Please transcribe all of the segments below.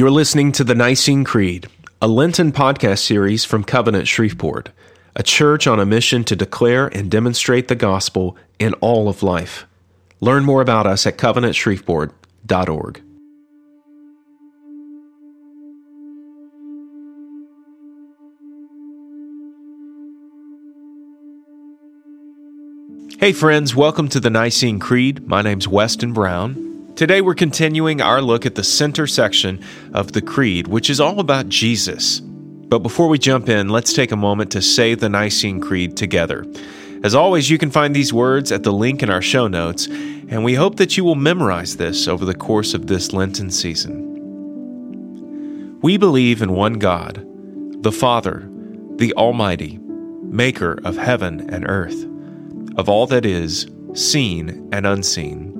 You're listening to the Nicene Creed, a Lenten podcast series from Covenant Shreveport, a church on a mission to declare and demonstrate the gospel in all of life. Learn more about us at covenantshreveport.org. Hey, friends, welcome to the Nicene Creed. My name's Weston Brown. Today we're continuing our look at the center section of the Creed, which is all about Jesus. But before we jump in, let's take a moment to say the Nicene Creed together. As always, you can find these words at the link in our show notes, and we hope that you will memorize this over the course of this Lenten season. We believe in one God, the Father, the Almighty, maker of heaven and earth, of all that is, seen and unseen.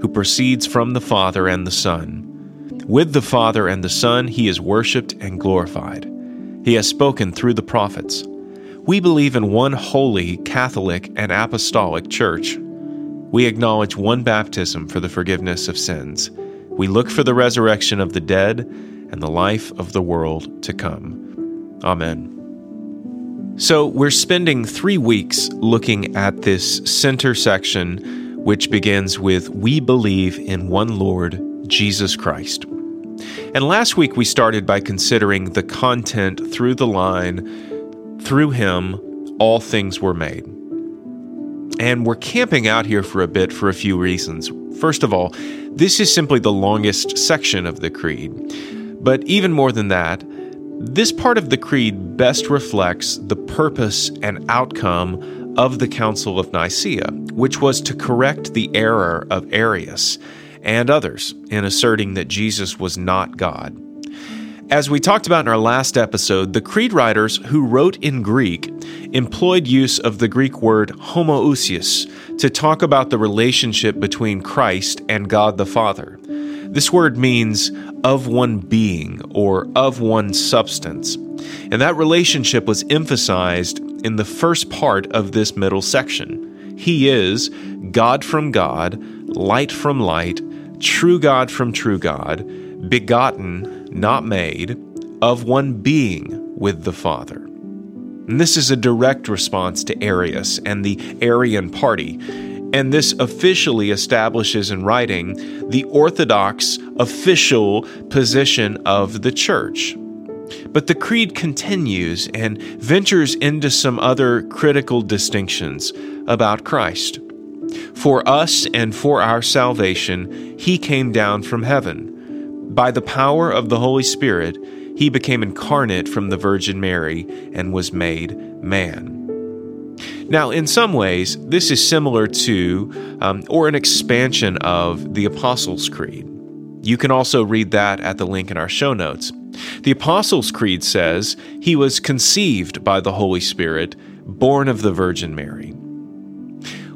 who proceeds from the Father and the Son. With the Father and the Son, he is worshiped and glorified. He has spoken through the prophets. We believe in one holy, Catholic, and Apostolic Church. We acknowledge one baptism for the forgiveness of sins. We look for the resurrection of the dead and the life of the world to come. Amen. So, we're spending three weeks looking at this center section which begins with We believe in one Lord, Jesus Christ. And last week we started by considering the content through the line, through him, all things were made. And we're camping out here for a bit for a few reasons. First of all, this is simply the longest section of the Creed. But even more than that, this part of the Creed best reflects the purpose and outcome of the Council of Nicaea, which was to correct the error of Arius and others in asserting that Jesus was not God. As we talked about in our last episode, the Creed writers who wrote in Greek employed use of the Greek word homoousios to talk about the relationship between Christ and God the Father. This word means of one being or of one substance. And that relationship was emphasized in the first part of this middle section. He is God from God, light from light, true God from true God, begotten, not made, of one being with the Father. And this is a direct response to Arius and the Arian party. And this officially establishes in writing the orthodox official position of the church. But the creed continues and ventures into some other critical distinctions about Christ. For us and for our salvation, he came down from heaven. By the power of the Holy Spirit, he became incarnate from the Virgin Mary and was made man. Now, in some ways, this is similar to um, or an expansion of the Apostles' Creed. You can also read that at the link in our show notes. The Apostles' Creed says he was conceived by the Holy Spirit, born of the Virgin Mary.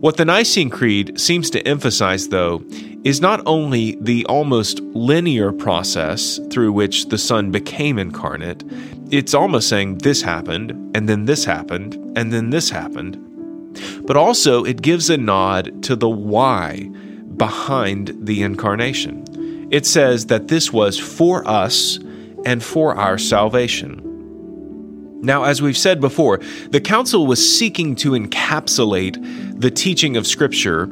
What the Nicene Creed seems to emphasize, though, is not only the almost linear process through which the Son became incarnate, it's almost saying this happened, and then this happened, and then this happened, but also it gives a nod to the why behind the incarnation. It says that this was for us and for our salvation. Now, as we've said before, the council was seeking to encapsulate the teaching of Scripture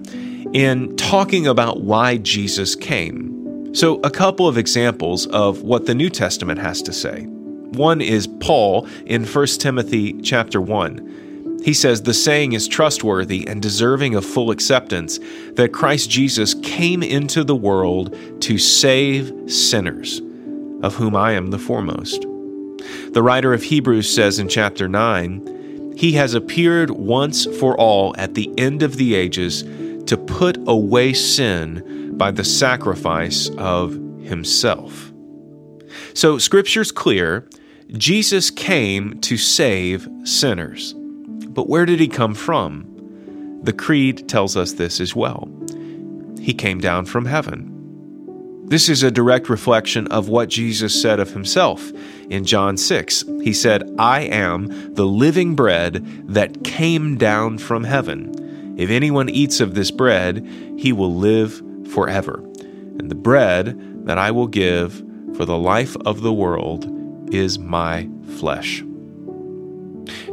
in talking about why Jesus came. So, a couple of examples of what the New Testament has to say. One is Paul in 1 Timothy chapter 1. He says, The saying is trustworthy and deserving of full acceptance that Christ Jesus came into the world to save sinners, of whom I am the foremost. The writer of Hebrews says in chapter 9, He has appeared once for all at the end of the ages to put away sin by the sacrifice of Himself. So, Scripture's clear Jesus came to save sinners. But where did He come from? The Creed tells us this as well. He came down from heaven. This is a direct reflection of what Jesus said of himself in John 6. He said, I am the living bread that came down from heaven. If anyone eats of this bread, he will live forever. And the bread that I will give for the life of the world is my flesh.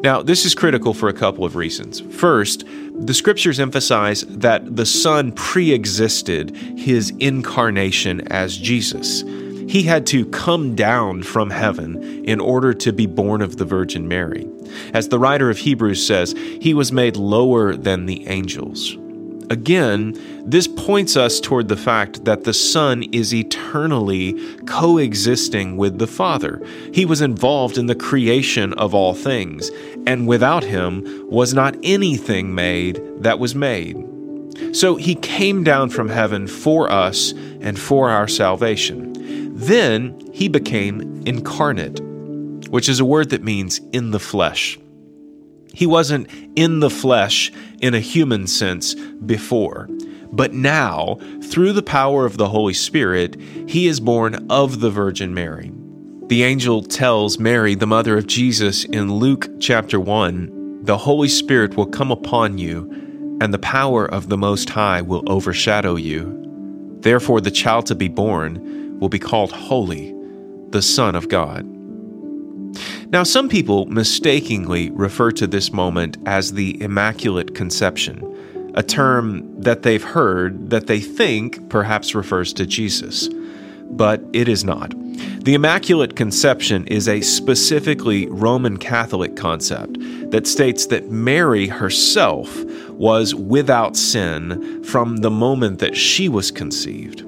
Now, this is critical for a couple of reasons. First, the scriptures emphasize that the Son pre existed his incarnation as Jesus. He had to come down from heaven in order to be born of the Virgin Mary. As the writer of Hebrews says, he was made lower than the angels. Again, this points us toward the fact that the Son is eternally coexisting with the Father. He was involved in the creation of all things, and without him was not anything made that was made. So he came down from heaven for us and for our salvation. Then he became incarnate, which is a word that means in the flesh. He wasn't in the flesh in a human sense before. But now, through the power of the Holy Spirit, he is born of the Virgin Mary. The angel tells Mary, the mother of Jesus, in Luke chapter 1 The Holy Spirit will come upon you, and the power of the Most High will overshadow you. Therefore, the child to be born will be called Holy, the Son of God. Now, some people mistakenly refer to this moment as the Immaculate Conception, a term that they've heard that they think perhaps refers to Jesus. But it is not. The Immaculate Conception is a specifically Roman Catholic concept that states that Mary herself was without sin from the moment that she was conceived.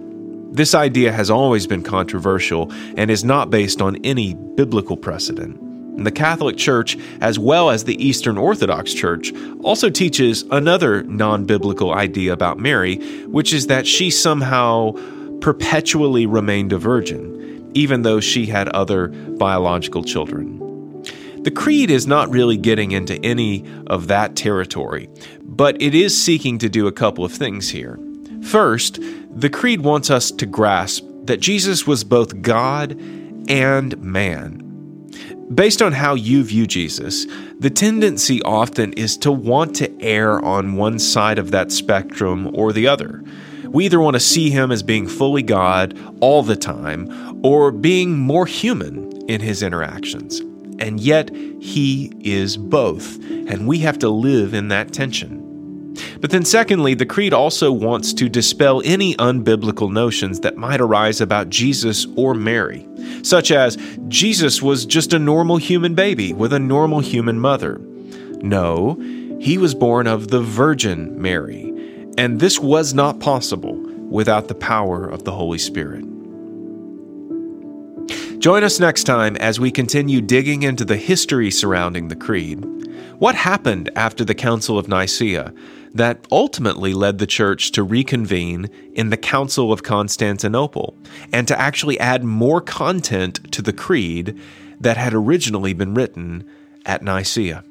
This idea has always been controversial and is not based on any biblical precedent. The Catholic Church, as well as the Eastern Orthodox Church, also teaches another non biblical idea about Mary, which is that she somehow perpetually remained a virgin, even though she had other biological children. The Creed is not really getting into any of that territory, but it is seeking to do a couple of things here. First, the Creed wants us to grasp that Jesus was both God and man. Based on how you view Jesus, the tendency often is to want to err on one side of that spectrum or the other. We either want to see him as being fully God all the time or being more human in his interactions. And yet, he is both, and we have to live in that tension. But then, secondly, the Creed also wants to dispel any unbiblical notions that might arise about Jesus or Mary, such as Jesus was just a normal human baby with a normal human mother. No, he was born of the Virgin Mary, and this was not possible without the power of the Holy Spirit. Join us next time as we continue digging into the history surrounding the Creed. What happened after the Council of Nicaea? That ultimately led the church to reconvene in the Council of Constantinople and to actually add more content to the creed that had originally been written at Nicaea.